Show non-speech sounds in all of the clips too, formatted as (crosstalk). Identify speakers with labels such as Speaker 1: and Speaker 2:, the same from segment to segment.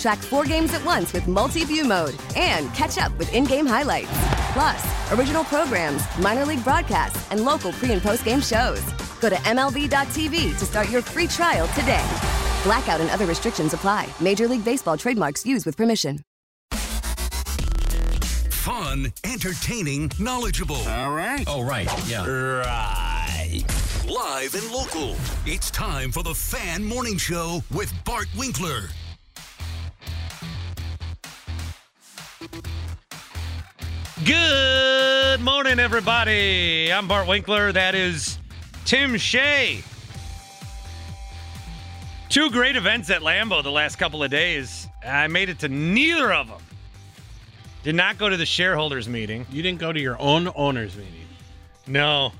Speaker 1: Track four games at once with multi view mode and catch up with in game highlights. Plus, original programs, minor league broadcasts, and local pre and post game shows. Go to MLB.tv to start your free trial today. Blackout and other restrictions apply. Major League Baseball trademarks used with permission.
Speaker 2: Fun, entertaining, knowledgeable.
Speaker 3: All right.
Speaker 4: Oh, right. Yeah.
Speaker 2: Right. Live and local. It's time for the Fan Morning Show with Bart Winkler.
Speaker 4: Good morning, everybody. I'm Bart Winkler. That is Tim Shea. Two great events at Lambeau the last couple of days. I made it to neither of them. Did not go to the shareholders meeting.
Speaker 3: You didn't go to your own owners meeting.
Speaker 4: No.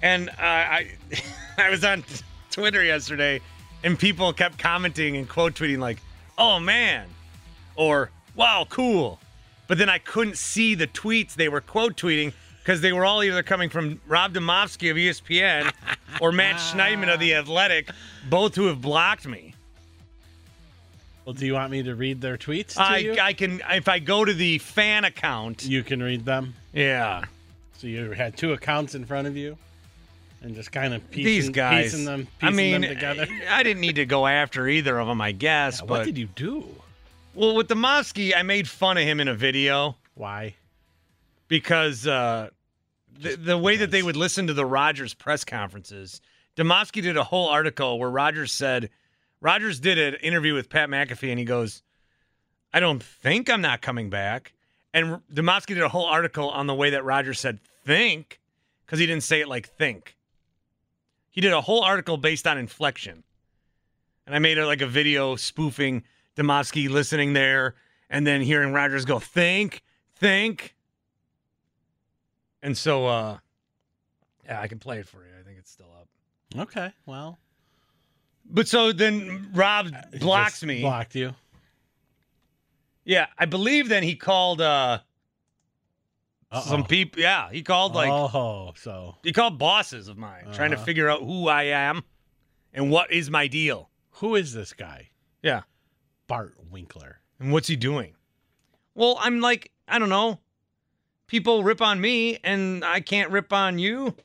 Speaker 4: And uh, I (laughs) I was on Twitter yesterday and people kept commenting and quote tweeting like, "Oh man," or "Wow, cool." But then I couldn't see the tweets they were quote tweeting because they were all either coming from Rob Demovsky of ESPN (laughs) or Matt Schneidman of The ah. Athletic, both who have blocked me.
Speaker 3: Well, do you want me to read their tweets to
Speaker 4: I,
Speaker 3: you?
Speaker 4: I can if I go to the fan account.
Speaker 3: you can read them.
Speaker 4: Yeah.
Speaker 3: So you had two accounts in front of you, and just kind of piecing,
Speaker 4: These guys.
Speaker 3: piecing them,
Speaker 4: I
Speaker 3: piecing
Speaker 4: mean,
Speaker 3: them together.
Speaker 4: I didn't need to go after either of them, I guess.
Speaker 3: Yeah,
Speaker 4: but
Speaker 3: what did you do?
Speaker 4: Well, with Demovsky, I made fun of him in a video
Speaker 3: Why?
Speaker 4: because uh, the, the way that they would listen to the Rodgers press conferences, Demovsky did a whole article where Rodgers said, Rodgers did an interview with Pat McAfee, and he goes, I don't think I'm not coming back. And Demovsky did a whole article on the way that Rodgers said think, because he didn't say it like think. He did a whole article based on inflection. And I made it like a video spoofing Demovsky listening there and then hearing Rodgers go, think, think. And so, uh, yeah, I can play it for you. I think it's still up.
Speaker 3: Okay, well,
Speaker 4: But so then Rob blocks me.
Speaker 3: Blocked you.
Speaker 4: Yeah, I believe then he called uh some
Speaker 3: Uh-oh.
Speaker 4: people. Yeah, he called like
Speaker 3: oh, so
Speaker 4: he called bosses of mine, trying to
Speaker 3: Uh-huh.
Speaker 4: figure out who I am and what is my deal.
Speaker 3: who is this guy?
Speaker 4: Yeah,
Speaker 3: Bart Winkler.
Speaker 4: and what's he doing? Well, I'm like I don't know. People rip on me, and I can't rip on you.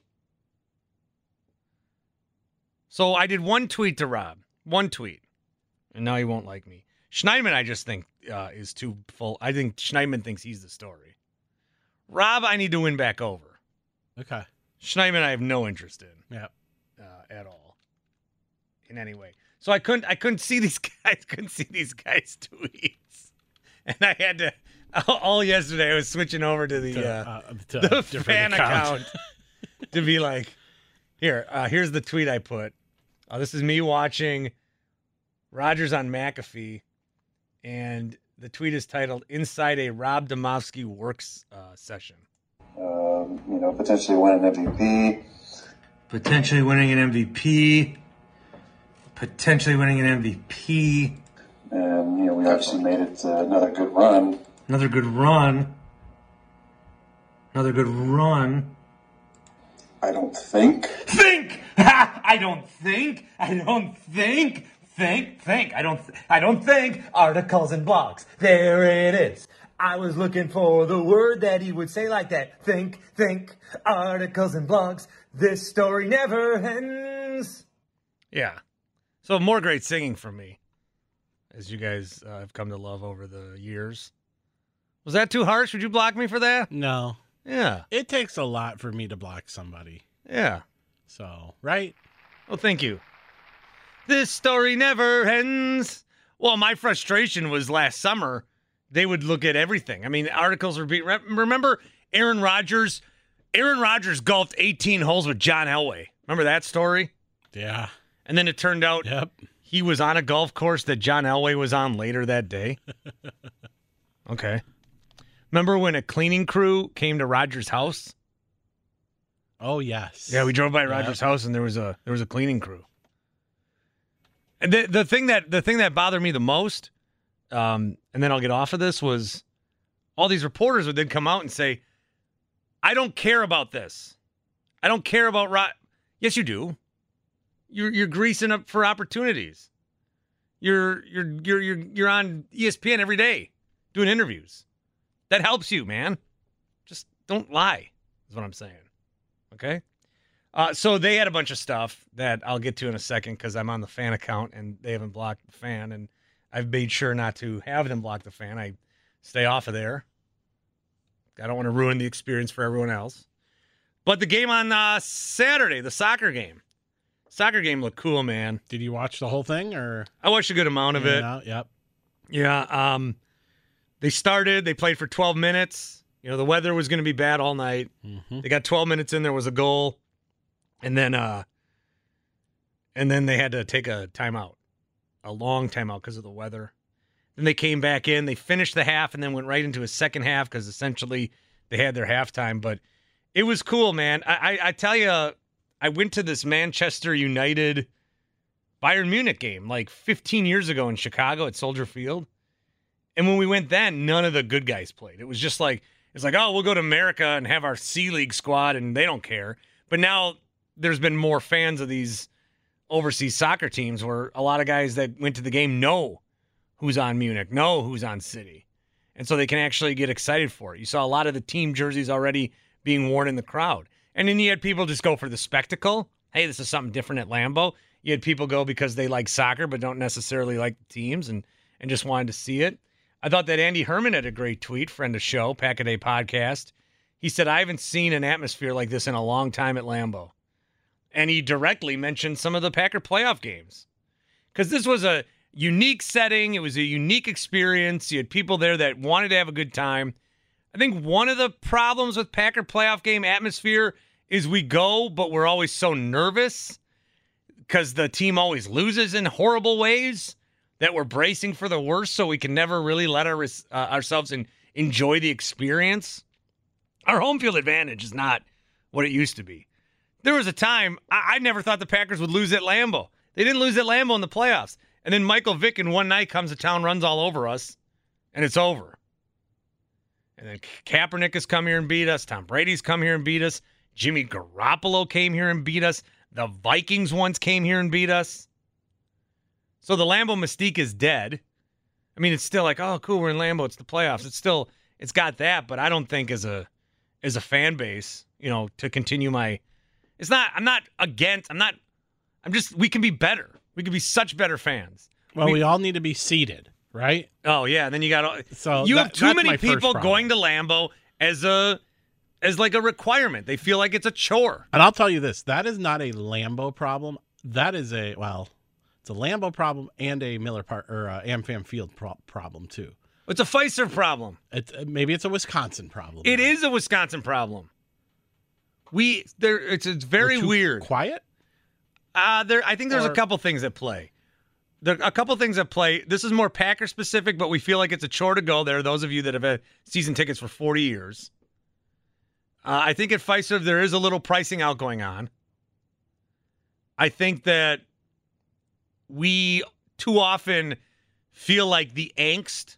Speaker 4: So I did one tweet to Rob, one tweet, and now he won't like me. Schneidman, I just think uh, is too full. I think Schneidman thinks he's the story. Rob, I need to win back over.
Speaker 3: Okay.
Speaker 4: Schneidman, I have no interest in
Speaker 3: Yeah.
Speaker 4: uh, at all, in any way. So I couldn't, I couldn't see these (laughs) guys, couldn't see these guys' tweets, and I had to. (laughs) All yesterday, I was switching over to the
Speaker 3: To,
Speaker 4: uh,
Speaker 3: uh, to (laughs)
Speaker 4: the
Speaker 3: different
Speaker 4: fan account to be like, here, uh, here's the tweet I put. Uh, this is me watching Rodgers on McAfee, and the tweet is titled "Inside a Rob Demovsky Works uh, Session."
Speaker 5: um, you know, potentially winning an MVP.
Speaker 4: Potentially winning an MVP. Potentially winning an MVP.
Speaker 5: And, you know, we obviously made it uh, another good run.
Speaker 4: Another good run. Another good run.
Speaker 5: I don't think.
Speaker 4: think. (laughs) I don't think. I don't think. Think. Think. I don't. Th- I don't think. Articles and blogs. There it is. I was looking for the word that he would say like that. Think. Think. Articles and blogs. This story never ends. Yeah. So more great singing from me, as you guys uh, have come to love over the years. Was that too harsh? Would you block me for that?
Speaker 3: No.
Speaker 4: Yeah.
Speaker 3: It takes a lot for me to block somebody.
Speaker 4: Yeah.
Speaker 3: So, right?
Speaker 4: Oh, thank you. This story never ends. Well, my frustration was last summer. They would look at everything. I mean, articles were being. Remember Aaron Rodgers? Aaron Rodgers golfed 18 holes with John Elway. Remember that story?
Speaker 3: Yeah.
Speaker 4: And then it turned out
Speaker 3: Yep.
Speaker 4: he was on a golf course that John Elway was on later that day. (laughs) okay. Remember when a cleaning crew came to Rodgers' house?
Speaker 3: Oh yes.
Speaker 4: Yeah, we drove by Rodgers' house and there was a there was a cleaning crew. And the the thing that the thing that bothered me the most, um, and then I'll get off of this was all these reporters would then come out and say, "I don't care about this. I don't care about Rod." Yes, you do. You're you're greasing up for opportunities. You're you're you're you're you're on ESPN every day doing interviews. That helps you, man. Just don't lie. Is what I'm saying. Okay. Uh, so they had a bunch of stuff that I'll get to in a second because I'm on the fan account and they haven't blocked the fan, and I've made sure not to have them block the fan. I stay off of there. I don't want to ruin the experience for everyone else. But the game on uh, Saturday, the soccer game, soccer game looked cool, man.
Speaker 3: Did you watch the whole thing or?
Speaker 4: I watched a good amount of it.
Speaker 3: Yeah, Yep.
Speaker 4: Yeah. Um, they started. They played for 12 minutes. You know, the weather was going to be bad all night.
Speaker 3: Mhm.
Speaker 4: They got 12 minutes in. There was a goal, and then uh, and then they had to take a timeout, a long timeout because of the weather. Then they came back in. They finished the half and then went right into a second half because essentially they had their halftime. But it was cool, man. I, I, I tell you, I went to this Manchester United Bayern Munich game like 15 years ago in Chicago at Soldier Field. And when we went then, none of the good guys played. It was just like, it's like, oh, we'll go to America and have our C League squad, and they don't care. But now there's been more fans of these overseas soccer teams where a lot of guys that went to the game know who's on Munich, know who's on City. And so they can actually get excited for it. You saw a lot of the team jerseys already being worn in the crowd. And then you had people just go for the spectacle. Hey, this is something different at Lambeau. You had people go because they like soccer but don't necessarily like the teams and, and just wanted to see it. I thought that Andy Herman had a great tweet, friend of show, Pack a Day podcast. He said, I haven't seen an atmosphere like this in a long time at Lambeau. And he directly mentioned some of the Packer playoff games. Because this was a unique setting, it was a unique experience. You had people there that wanted to have a good time. I think one of the problems with Packer playoff game atmosphere is we go, but we're always so nervous because the team always loses in horrible ways that we're bracing for the worst, so we can never really let our, uh, ourselves in, enjoy the experience. Our home field advantage is not what it used to be. There was a time I, I never thought the Packers would lose at Lambeau. They didn't lose at Lambeau in the playoffs. And then Michael Vick in one night comes to town, runs all over us, and it's over. And then Kaepernick has come here and beat us. Tom Brady's come here and beat us. Jimmy Garoppolo came here and beat us. The Vikings once came here and beat us. So the Lambeau mystique is dead. I mean, it's still like, oh, cool, we're in Lambeau. It's the playoffs. It's still, it's got that, but I don't think as a, as a fan base, you know, to continue my, it's not. I'm not against. I'm not. I'm just. We can be better. We can be such better fans.
Speaker 3: Well,
Speaker 4: I mean-
Speaker 3: we all need to be seated, right?
Speaker 4: Oh yeah, and then you got all
Speaker 3: So
Speaker 4: you
Speaker 3: that-
Speaker 4: have too many people going to Lambeau as a as like a requirement. They feel like it's a chore.
Speaker 3: And I'll tell you this: that is not a Lambeau problem. That is a well, it's a Lambeau problem and a Miller Park or uh, Amfam Field pro- problem too.
Speaker 4: It's a Fiserv problem.
Speaker 3: It's uh, maybe it's a Wisconsin problem.
Speaker 4: It is a Wisconsin problem. We there. It's it's very weird.
Speaker 3: Quiet.
Speaker 4: Uh, there. I think there's a couple things at play. There a couple things at play. This is more Packer specific, but we feel like it's a chore to go there. Those of you that have had season tickets for 40 years. Uh, I think at Fiserv there is a little pricing out going on. I think that we too often feel like the angst.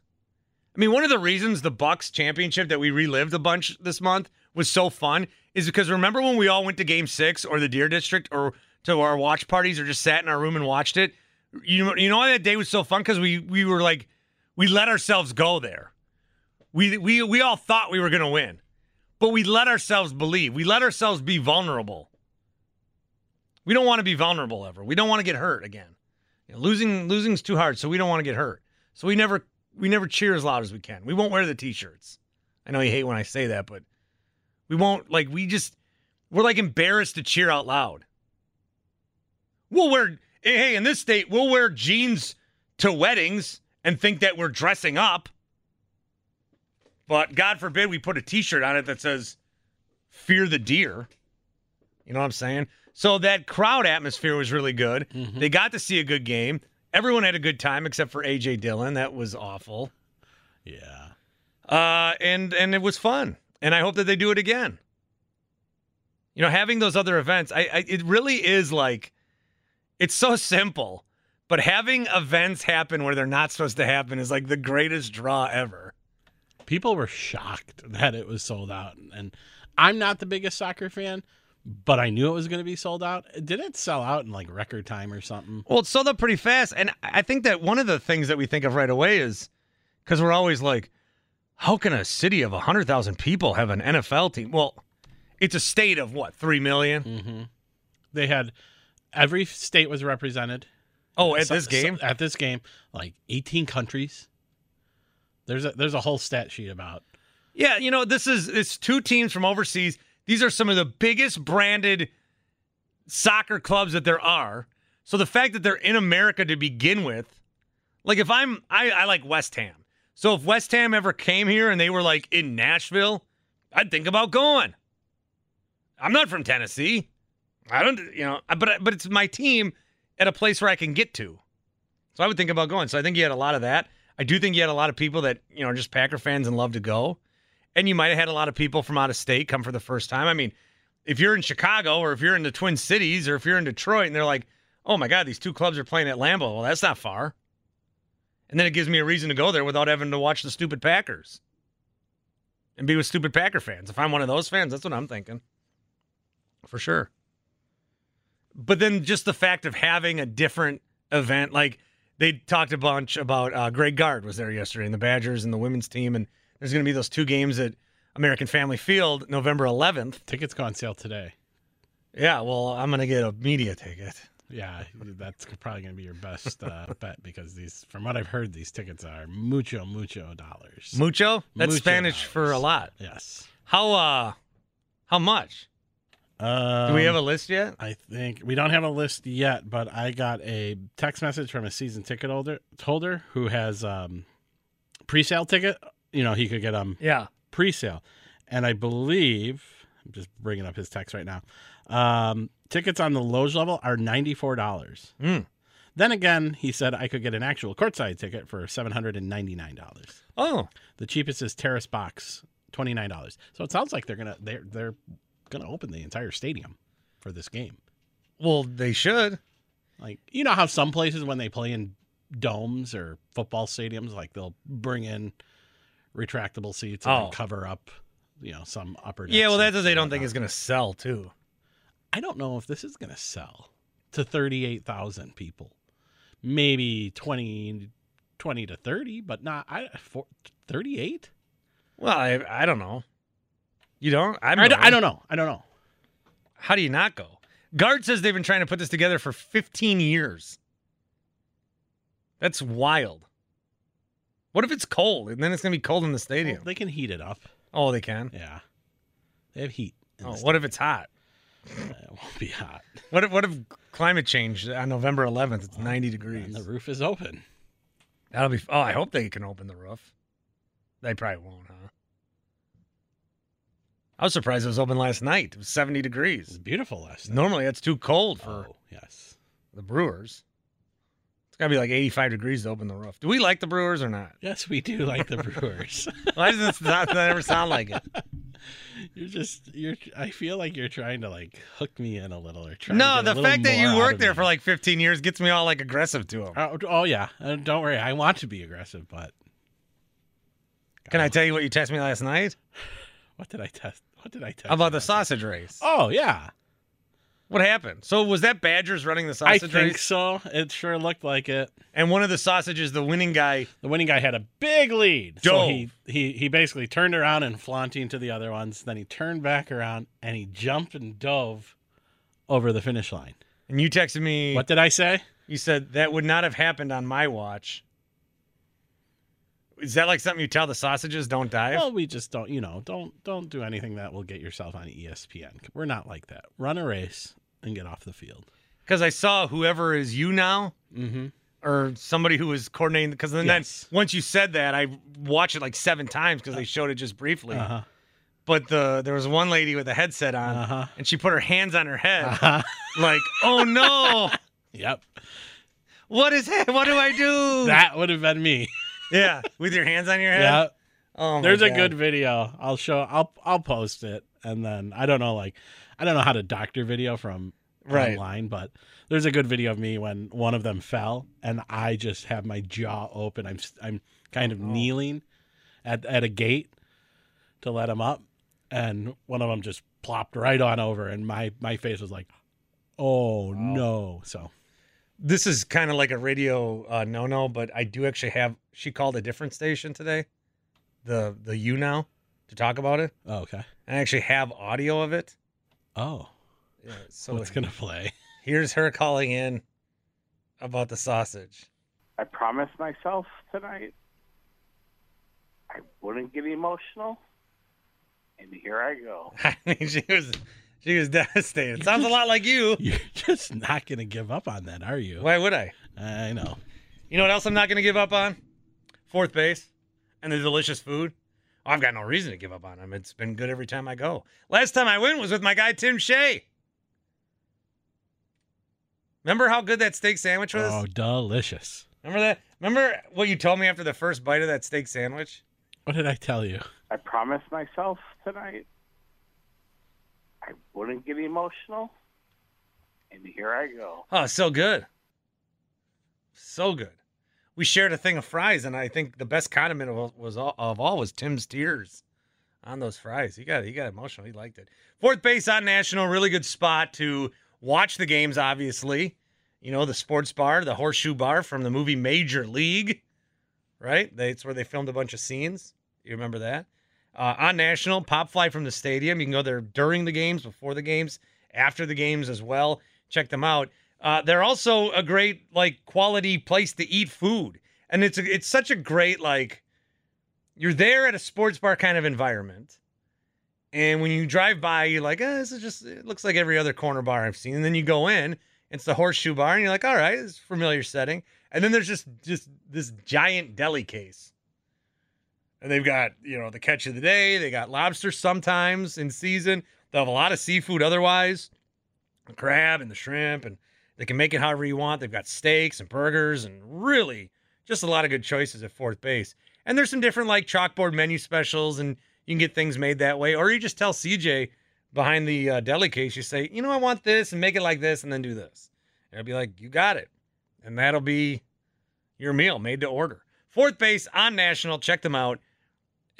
Speaker 4: I mean, one of the reasons the Bucks championship that we relived a bunch this month was so fun is because remember when we all went to Game Six or the Deer District or to our watch parties or just sat in our room and watched it. You know, you know why that day was so fun because we we were like we let ourselves go there. We we we all thought we were gonna win, but we let ourselves believe. We let ourselves be vulnerable. We don't want to be vulnerable ever. We don't want to get hurt again. You know, losing losing's too hard, so we don't want to get hurt. So we never we never cheer as loud as we can. We won't wear the t-shirts. I know you hate when I say that, but we won't like we just we're like embarrassed to cheer out loud. We'll wear hey, in this state, we'll wear jeans to weddings and think that we're dressing up. But God forbid we put a t-shirt on it that says fear the deer. You know what I'm saying? So that crowd atmosphere was really good. They got to see a good game. Everyone had a good time except for AJ Dillon. That was awful.
Speaker 3: Yeah.
Speaker 4: Uh, and and it was fun. And I hope that they do it again. You know, having those other events, I, I it really is like it's so simple, but having events happen where they're not supposed to happen is like the greatest draw ever.
Speaker 3: People were shocked that it was sold out. And I'm not the biggest soccer fan, but I knew it was going to be sold out. Didn't it sell out in like record time or something?
Speaker 4: Well, it sold up pretty fast, and I think that one of the things that we think of right away is because we're always like, how can a city of hundred thousand people have an NFL team? Well, it's a state of what three million? Mm-hmm.
Speaker 3: They had every state was represented.
Speaker 4: Oh, at
Speaker 3: So-
Speaker 4: this game,
Speaker 3: so- at this game, like 18 countries. There's a there's a whole stat sheet about
Speaker 4: Yeah, you know, this is it's two teams from overseas. These are some of the biggest branded soccer clubs that there are. So the fact that they're in America to begin with, like if I'm I, I like West Ham. So if West Ham ever came here and they were like in Nashville, I'd think about going. I'm not from Tennessee. I don't, you know, but but it's my team at a place where I can get to. So I would think about going. So I think you had a lot of that. I do think you had a lot of people that, you know, are just Packer fans and love to go. And you might have had a lot of people from out of state come for the first time. I mean, if you're in Chicago or if you're in the Twin Cities or if you're in Detroit and they're like, oh my God, these two clubs are playing at Lambeau. Well, that's not far. And then it gives me a reason to go there without having to watch the stupid Packers and be with stupid Packer fans. If I'm one of those fans, that's what I'm thinking. For sure. But then just the fact of having a different event, like they talked a bunch about uh, Greg Gard was there yesterday and the Badgers and the women's team. And there's going to be those two games at American Family Field November 11th.
Speaker 3: tickets go on sale today.
Speaker 4: Yeah, well, I'm going to get a media ticket.
Speaker 3: Yeah, that's probably going to be your best uh, (laughs) bet because these, from what I've heard, these tickets are mucho mucho dollars.
Speaker 4: Mucho? That's
Speaker 3: Mucho
Speaker 4: Spanish for a lot.
Speaker 3: yes.
Speaker 4: How uh how much?
Speaker 3: Um,
Speaker 4: Do we have a list yet?
Speaker 3: I think we don't have a list yet, but I got a text message from a season ticket holder holder who has um pre-sale ticket. You know, he could get um
Speaker 4: Yeah.
Speaker 3: pre-sale, and I believe I'm just bringing up his text right now. Um, tickets on the Loge level are ninety four dollars.
Speaker 4: Mm.
Speaker 3: Then again, he said I could get an actual courtside ticket for seven hundred and ninety nine dollars.
Speaker 4: Oh,
Speaker 3: The cheapest is terrace box, twenty nine dollars. So it sounds like they're gonna they're they're gonna open the entire stadium for this game.
Speaker 4: well, they should.
Speaker 3: Like you know how some places when they play in domes or football stadiums, like they'll bring in retractable seats and
Speaker 4: Oh.
Speaker 3: cover up, you know, some upper.
Speaker 4: Yeah, well, that's what they don't think is going to sell too.
Speaker 3: I don't know if this is going to sell to thirty eight thousand people. Maybe 20, 20 to thirty, but not I thirty eight.
Speaker 4: Well, I I don't know. You don't? I'm
Speaker 3: I, don't- I don't know. I don't know.
Speaker 4: How do you not go? Gard says they've been trying to put this together for 15 years. That's wild. What if it's cold and then it's going to be cold in the stadium?
Speaker 3: Well, they can heat it up.
Speaker 4: oh, they can.
Speaker 3: Yeah, they have heat. in
Speaker 4: Oh, what if it's hot? (laughs)
Speaker 3: It won't be hot.
Speaker 4: What if what if climate change on November 11th? It's 90 degrees.
Speaker 3: And the roof is open.
Speaker 4: That'll be. Oh, I hope they can open the roof. They probably won't, huh? I was surprised it was open last night. It was 70 degrees.
Speaker 3: It's
Speaker 4: degrees.
Speaker 3: beautiful last night.
Speaker 4: Normally, that's too cold for
Speaker 3: Oh, yes.
Speaker 4: the Brewers. It's got to be like 85 degrees to open the roof. Do we like the Brewers or not?
Speaker 3: Yes, we do like the Brewers. (laughs)
Speaker 4: Why does this not, that ever sound like it? (laughs)
Speaker 3: you're just you're. I feel like you're trying to like hook me in a little or try.
Speaker 4: No, the fact that you worked there
Speaker 3: me.
Speaker 4: for like 15 years gets me all like aggressive to them.
Speaker 3: Oh, oh yeah, Uh, don't worry. I want to be aggressive, but
Speaker 4: Can I tell you what you texted me last night? (sighs)
Speaker 3: what did I test? What did I?
Speaker 4: How about the sausage race?
Speaker 3: Oh yeah,
Speaker 4: What happened? So was that Badgers running the sausage
Speaker 3: I
Speaker 4: sausage
Speaker 3: think
Speaker 4: race?
Speaker 3: so. It sure looked like it.
Speaker 4: And one of the sausages, the winning guy,
Speaker 3: The winning guy had a big lead, so he he he basically turned around and flaunting to the other ones. Then he turned back around and he jumped and dove over the finish line.
Speaker 4: and you texted me.
Speaker 3: What did I say?
Speaker 4: You said that would not have happened on my watch. Is that like something you tell the sausages don't dive?
Speaker 3: Well, we just don't, you know, don't don't do anything that will get yourself on ESPN. We're not like that. Run a race and get off the field.
Speaker 4: because I saw whoever is you now
Speaker 3: Mm-hmm.
Speaker 4: or somebody who was coordinating. Because then,
Speaker 3: Yes.
Speaker 4: then once you said that, I watched it like seven times because they showed it just briefly.
Speaker 3: Uh-huh.
Speaker 4: But the there was one lady with a headset on,
Speaker 3: Uh-huh.
Speaker 4: and she put her hands on her head, (laughs)
Speaker 3: Uh-huh.
Speaker 4: like, "Oh no, (laughs)
Speaker 3: Yep.
Speaker 4: what is it? What do I do?"
Speaker 3: That would have been me.
Speaker 4: Yeah, with your hands on your head.
Speaker 3: Yeah.
Speaker 4: Oh,
Speaker 3: There's a
Speaker 4: God.
Speaker 3: good video. I'll show. I'll I'll post it, and then I don't know, like I don't know how to doctor video from
Speaker 4: Right.
Speaker 3: online, but there's a good video of me when one of them fell, and I just have my jaw open. I'm I'm kind of
Speaker 4: Oh.
Speaker 3: kneeling at at a gate to let him up, and one of them just plopped right on over, and my my face was like, oh no. So
Speaker 4: This is kind of like a radio uh, no no, but I do actually have. She called a different station today, the the you now, to talk about it.
Speaker 3: oh, okay.
Speaker 4: I actually have audio of it.
Speaker 3: Oh,
Speaker 4: Yeah, so
Speaker 3: what's gonna play?
Speaker 4: here's her calling in about the sausage.
Speaker 6: I promised myself tonight I wouldn't get emotional, and here I go. (laughs)
Speaker 4: I mean, she was she was (laughs) devastated. Sounds a lot like you. (laughs)
Speaker 3: You're just not gonna give up on that, are you?
Speaker 4: Why would I?
Speaker 3: I know.
Speaker 4: You know what else I'm not going to give up on? Fourth base and the delicious food. Oh, I've got no reason to give up on them. It's been good every time I go. Last time I went was with my guy Tim Shea. Remember how good that steak sandwich was?
Speaker 3: Oh, delicious.
Speaker 4: Remember that? Remember what you told me after the first bite of that steak sandwich?
Speaker 3: What did I tell you?
Speaker 6: I promised myself tonight I wouldn't get emotional, and here I go.
Speaker 4: Oh, so good. So good. We shared a thing of fries, and I think the best condiment of, was all, of all was Tim's tears on those fries. He got he got emotional. He liked it. Fourth base on National, really good spot to watch the games. Obviously, you know the sports bar, the Horseshoe Bar from the movie Major League, right? They, it's where they filmed a bunch of scenes. You remember that? Uh, on National, pop fly from the stadium. You can go there during the games, before the games, after the games as well. Check them out. Uh, they're also a great like quality place to eat food, and it's a, it's such a great like you're there at a sports bar kind of environment, and when you drive by, you're like, eh, this is just it looks like every other corner bar I've seen, and then you go in, it's the Horseshoe Bar, and you're like, all right, it's familiar setting, and then there's just just this giant deli case. And they've got, you know, the catch of the day. They got lobster sometimes in season. They'll have a lot of seafood otherwise the crab and the shrimp, and they can make it however you want. They've got steaks and burgers, and really just a lot of good choices at fourth base. And there's some different like chalkboard menu specials, and you can get things made that way. Or you just tell CJ behind the uh, deli case, you say, you know, I want this, and make it like this, and then do this. And I'll be like, you got it, and that'll be your meal made to order. Fourth base on National. Check them out.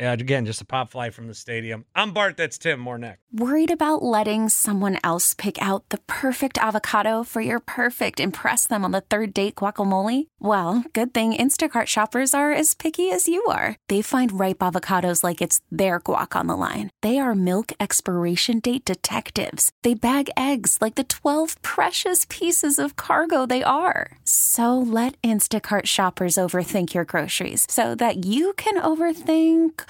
Speaker 4: Again, just a pop fly from the stadium. I'm Bart. That's Tim. More.
Speaker 7: Worried about letting someone else pick out the perfect avocado for your perfect impress them on the third date guacamole? Well, good thing Instacart shoppers are as picky as you are. They find ripe avocados like it's their guac on the line. They are milk expiration date detectives. They bag eggs like the 12 precious pieces of cargo they are. So let Instacart shoppers overthink your groceries so that you can overthink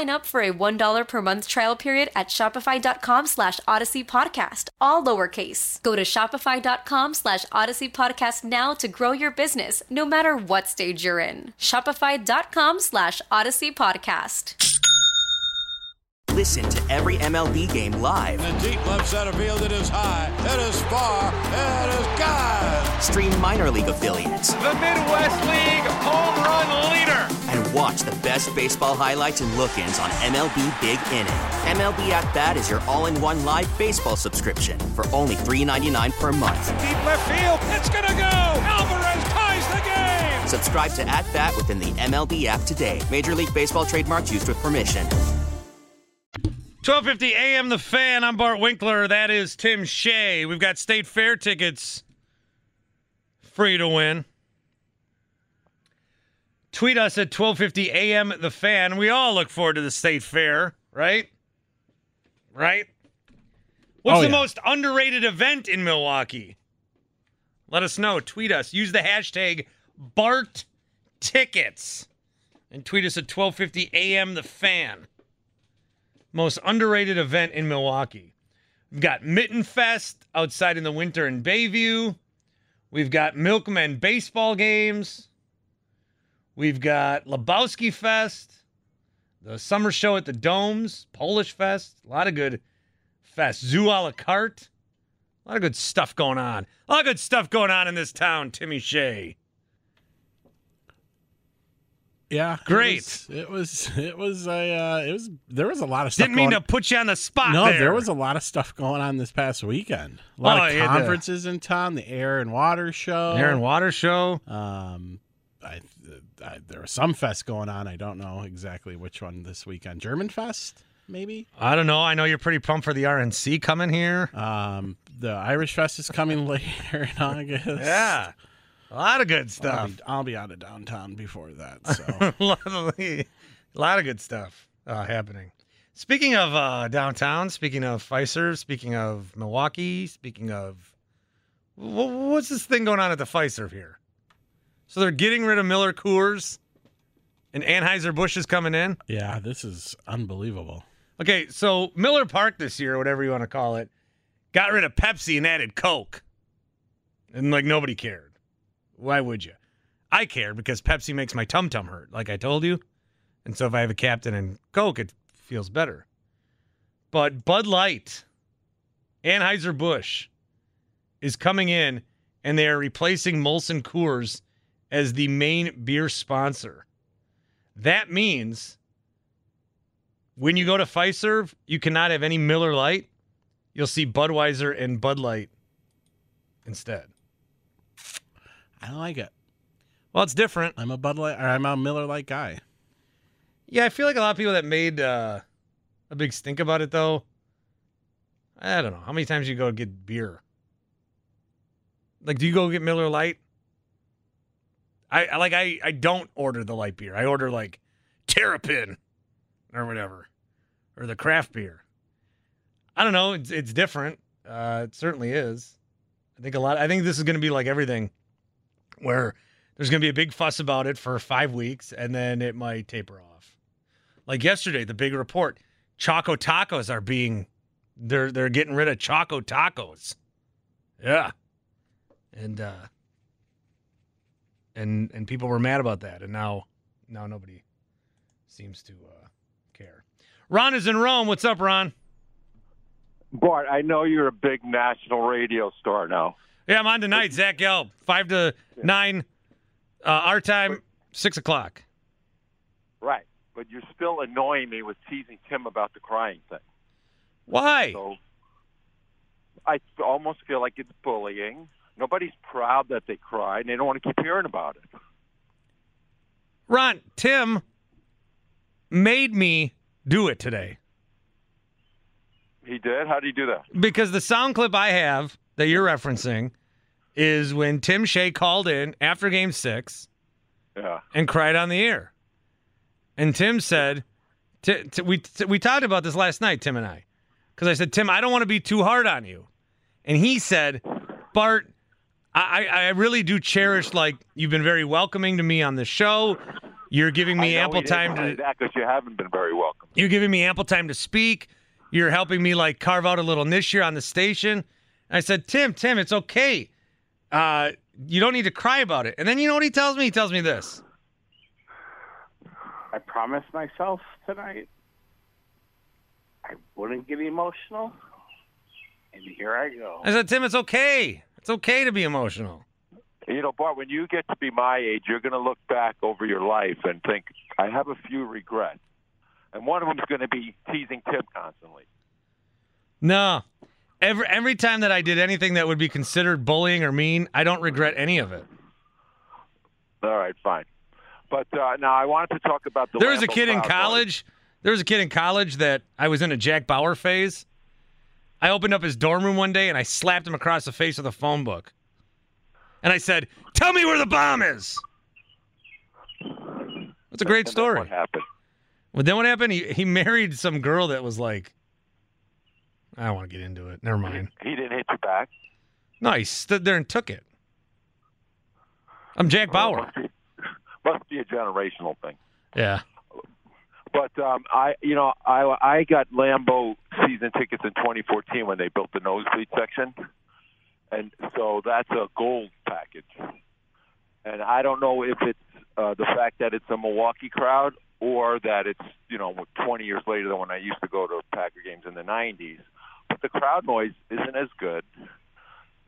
Speaker 8: Sign up for a $1 per month trial period at shopify.com slash odyssey podcast, all lowercase. Go to shopify.com slash odyssey podcast now to grow your business, no matter what stage you're in. Shopify.com slash odyssey podcast.
Speaker 9: Listen to every MLB game live.
Speaker 10: In the deep left center field, it is high, it is far, it is God.
Speaker 9: Stream minor league affiliates.
Speaker 4: The Midwest
Speaker 9: best baseball highlights and look ins on MLB Big Inning. MLB At Bat is your all in one live baseball subscription for only $3.99 per month.
Speaker 10: Deep left field, it's going to go. Alvarez ties the game.
Speaker 9: Subscribe to At Bat within the MLB app today. Major League Baseball trademarks used with permission.
Speaker 4: 1250 AM The Fan. I'm Bart Winkler. That is Tim Shea. We've got State Fair tickets you to win. Tweet us at 1250 AM The Fan. We all look forward to the State Fair, right? Right? What's
Speaker 3: Oh,
Speaker 4: the
Speaker 3: yeah.
Speaker 4: most underrated event in Milwaukee? Let us know. Tweet us. Use the hashtag BART Tickets and tweet us at 1250 AM The Fan most underrated event in Milwaukee. We've got Mitten Fest outside in the winter in Bayview. We've got Milkmen baseball games. We've got Lebowski Fest, the summer show at the Domes, Polish Fest, a lot of good fest. Zoo a la carte. A lot of good stuff going on. A lot of good stuff going on in this town, Timmy Shea.
Speaker 3: Yeah, it
Speaker 4: Great.
Speaker 3: was- It was. It was. a. Uh, it was. There was a lot of stuff.
Speaker 4: Didn't mean to put you on the spot
Speaker 3: No,
Speaker 4: there.
Speaker 3: there was a lot of stuff going on this past weekend. A lot
Speaker 4: Oh,
Speaker 3: of conferences in town. The Air and Water Show.
Speaker 4: Air and Water Show.
Speaker 3: Um, I, I there was some fest going on. I don't know exactly which one this weekend. German Fest, maybe.
Speaker 4: I don't know. I know you're pretty pumped for the RNC coming here.
Speaker 3: Um, the Irish Fest is coming (laughs) later in August.
Speaker 4: Yeah. A lot of good
Speaker 3: I'll
Speaker 4: stuff.
Speaker 3: be, I'll be out of downtown before that. So (laughs)
Speaker 4: a, lot of, a lot of good stuff uh, happening. Speaking of uh, downtown, speaking of Fiserv, speaking of Milwaukee, speaking of what's this thing going on at the Fiserv here? So they're getting rid of Miller Coors, and Anheuser Busch is coming in.
Speaker 3: yeah, this is unbelievable.
Speaker 4: Okay, so Miller Park this year, whatever you want to call it, got rid of Pepsi and added Coke, and like nobody cared. Why would you? I care because Pepsi makes my tum tum hurt, like I told you. And so if I have a captain and Coke, it feels better. But Bud Light, Anheuser Busch, is coming in, and they are replacing Molson Coors as the main beer sponsor. That means when you go to Fiserv, you cannot have any Miller Lite. You'll see Budweiser and Bud Light instead.
Speaker 3: I don't like it.
Speaker 4: Well, it's different.
Speaker 3: I'm a Bud Light or I'm a Miller Lite guy.
Speaker 4: Yeah, I feel like a lot of people that made uh, a big stink about it, though. I don't know how many times you go get beer. Like, do you go get Miller Lite? I, like I I don't order the light beer. I order like Terrapin or whatever, or the craft beer. I don't know. It's it's different. Uh, it certainly is. I think a lot. I think this is going to be like everything, where there's going to be a big fuss about it for five weeks, and then it might taper off. Like yesterday, the big report: Choco tacos are being they're they're getting rid of Choco tacos. Yeah, and uh, and and people were mad about that, and now now nobody seems to uh, care. Ron is in Rome. What's up, Ron?
Speaker 11: Bart, I know you're a big national radio star now.
Speaker 4: Yeah, I'm on tonight. Zach Gelb, five to nine, uh, our time, six o'clock.
Speaker 11: Right. But you're still annoying me with teasing Tim about the crying thing.
Speaker 4: Why?
Speaker 11: So I almost feel like it's bullying. Nobody's proud that they cried, and they don't want to keep hearing about it.
Speaker 4: Ron, Tim made me do it today
Speaker 11: He did? How did he do that?
Speaker 4: because the sound clip I have that you're referencing is when Tim Shea called in after game six
Speaker 11: Yeah.
Speaker 4: and cried on the air. And Tim said, t- t- we, t- we talked about this last night, Tim and I, because I said, Tim, I don't want to be too hard on you. And he said, Bart, I, I really do cherish, like, you've been very welcoming to me on the show. You're giving me ample time to.
Speaker 11: that because you haven't been very welcome.
Speaker 4: You're giving me ample time to speak. You're helping me like carve out a little niche here on the station. I said, Tim, Tim, it's okay. Uh, you don't need to cry about it. And then you know what he tells me? He tells me this.
Speaker 6: I promised myself tonight I wouldn't get emotional, and here I go.
Speaker 4: I said, Tim, it's okay. It's okay to be emotional.
Speaker 11: You know, Bart, when you get to be my age, you're going to look back over your life and think, I have a few regrets. And one of them is going to be teasing Tim constantly.
Speaker 4: No. Every every time that I did anything that would be considered bullying or mean, I don't regret any of it.
Speaker 11: All right, fine. But uh, now I wanted to talk about the.
Speaker 4: There was a kid in college. There was a kid in college that I was in a Jack Bauer phase. I opened up his dorm room one day and I slapped him across the face with a phone book. And I said, "Tell me where the bomb is." That's a great
Speaker 11: And then
Speaker 4: story.
Speaker 11: What happened?
Speaker 4: Well, then what happened? He he married some girl that was like, I don't want to get into it. Never mind.
Speaker 11: He didn't hit you back.
Speaker 4: No, he stood there and took it. I'm Jack Bauer.
Speaker 11: Must be, (laughs) must be a generational thing.
Speaker 4: Yeah.
Speaker 11: But um, I, you know, I I got Lambeau season tickets in 2014 when they built the nosebleed section, and so that's a gold package. And I don't know if it's uh, the fact that it's a Milwaukee crowd or that it's you know 20 years later than when I used to go to Packer games in the 90s. But the crowd noise isn't as good.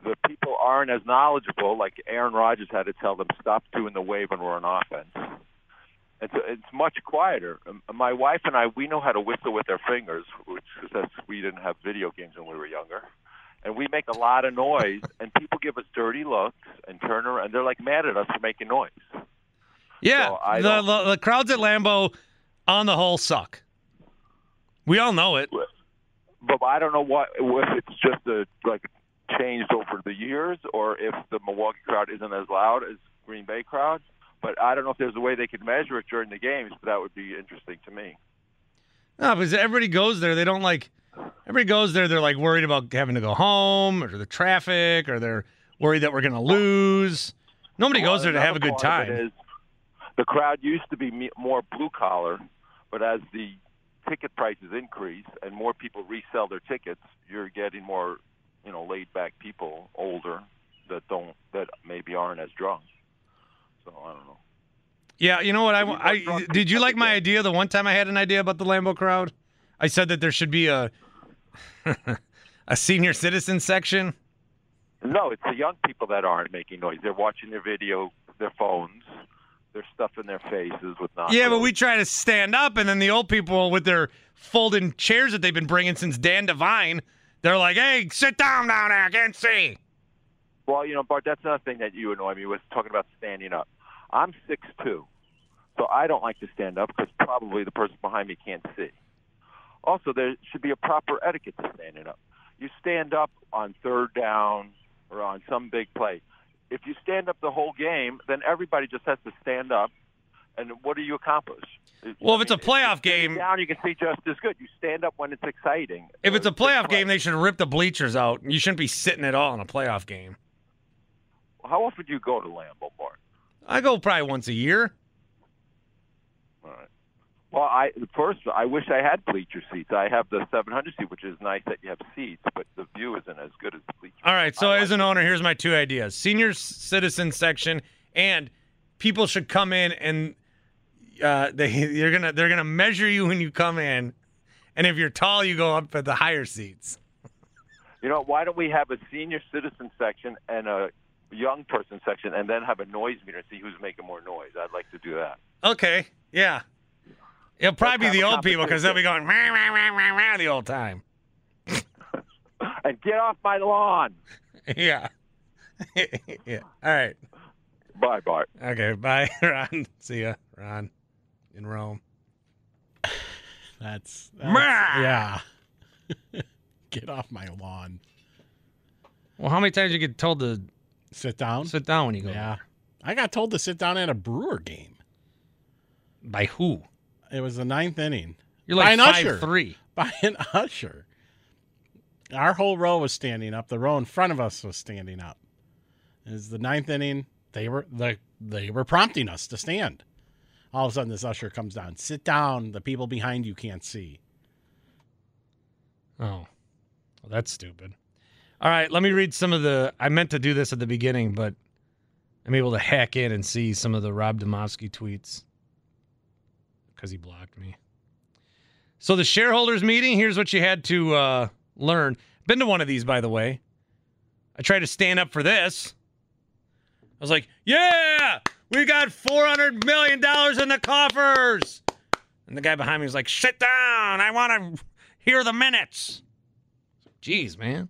Speaker 11: The people aren't as knowledgeable. Like Aaron Rodgers had to tell them stop doing the wave when we're on offense. It's it's much quieter. Um, My wife and I, we know how to whistle with our fingers, which because we didn't have video games when we were younger, and we make a lot of noise, and people give us dirty looks and turn around, and they're like mad at us for making noise.
Speaker 4: Yeah.
Speaker 11: So I
Speaker 4: the, the the crowds at Lambeau, on the whole, suck. We all know it.
Speaker 11: But I don't know what if it's just a like changed over the years, or if the Milwaukee crowd isn't as loud as Green Bay crowd. But I don't know if there's a way they could measure it during the games. But that would be interesting to me.
Speaker 4: No, because everybody goes there. They don't like. Everybody goes there. They're like worried about having to go home, or the traffic, or they're worried that we're going to lose. Nobody
Speaker 11: Well,
Speaker 4: goes there to have a good
Speaker 11: part of it
Speaker 4: time.
Speaker 11: is the crowd used to be more blue collar, but as the ticket prices increase and more people resell their tickets, you're getting more, you know, laid back people, older that don't that maybe aren't as drunk. So I don't know.
Speaker 4: Yeah, you know what? I, I did you like my idea the one time I had an idea about the Lambeau crowd? I said that there should be a (laughs) a senior citizen section.
Speaker 11: No, it's the young people that aren't making noise. They're watching their video, their phones, they're stuffing their faces with nonsense.
Speaker 4: Yeah, but we try to stand up, and then the old people with their folding chairs that they've been bringing since Dan Devine, they're like, "Hey, sit down down there, I can't see."
Speaker 11: Well, you know, Bart, that's another thing that you annoy me with talking about standing up. I'm six two, so I don't like to stand up because probably the person behind me can't see. Also, there should be a proper etiquette to standing up. You stand up on third down or on some big play. If you stand up the whole game, then everybody just has to stand up. And what do you accomplish?
Speaker 4: Well, if it's a playoff game,
Speaker 11: down you can see just as good. You stand up when it's exciting.
Speaker 4: if it's a playoff game, they should rip the bleachers out. You shouldn't be sitting at all in a playoff game.
Speaker 11: How often do you go to Lambeau Park?
Speaker 4: I go probably once a year.
Speaker 11: All right. Well, I first I wish I had bleacher seats. I have the 700 seat, which is nice that you have seats, but the view isn't as good as the bleacher.
Speaker 4: All right, so as an owner, here's my two ideas: senior citizen section, and people should come in and uh, they (laughs) you're gonna they're gonna measure you when you come in, and if you're tall, you go up at the higher seats.
Speaker 11: You know, why don't we have a senior citizen section and a young person section, and then have a noise meter and see who's making more noise? I'd like to do that.
Speaker 4: Okay, yeah, it'll probably be the old people because they'll be going rah, rah, rah, rah, rah, the whole time. (laughs)
Speaker 11: And get off my lawn. (laughs)
Speaker 4: yeah, (laughs) yeah. All right.
Speaker 11: Bye, Bart.
Speaker 4: Okay, bye, Ron. See ya, Ron, in Rome.
Speaker 3: That's, that's yeah. Get off my lawn.
Speaker 4: Well, how many times you get told to
Speaker 3: sit down?
Speaker 4: Sit down when you go.
Speaker 3: Yeah. I got told to sit down at a Brewer game.
Speaker 4: By who?
Speaker 3: It was the ninth inning.
Speaker 4: You're
Speaker 3: By
Speaker 4: like
Speaker 3: an
Speaker 4: five
Speaker 3: usher.
Speaker 4: three. (laughs)
Speaker 3: By an usher. Our whole row was standing up. The row in front of us was standing up. It was the ninth inning. They were the they were prompting us to stand. All of a sudden, this usher comes down. Sit down. The people behind you can't see.
Speaker 4: Oh, well, that's stupid. All right, let me read some of the. I meant to do this at the beginning, but I'm able to hack in and see some of the Rob Demovsky tweets because he blocked me. So the shareholders meeting. Here's what you had to uh, learn. Been to one of these, by the way. I tried to stand up for this. I was like, "Yeah, we got 400 million dollars in the coffers," and the guy behind me was like, "Sit down. I want to hear the minutes." Jeez, man.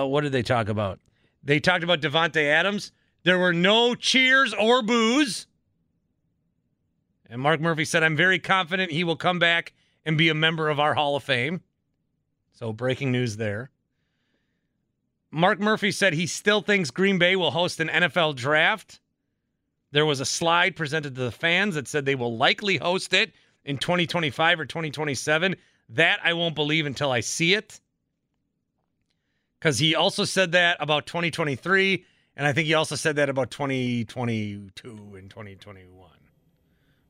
Speaker 4: Uh, what did they talk about? They talked about Davante Adams. There were no cheers or boos. And Mark Murphy said, I'm very confident he will come back and be a member of our Hall of Fame. So, breaking news there. Mark Murphy said he still thinks Green Bay will host an NFL draft. There was a slide presented to the fans that said they will likely host it in 2025 or 2027. That I won't believe until I see it. Because he also said that about 2023, and I think he also said that about 2022 and 2021.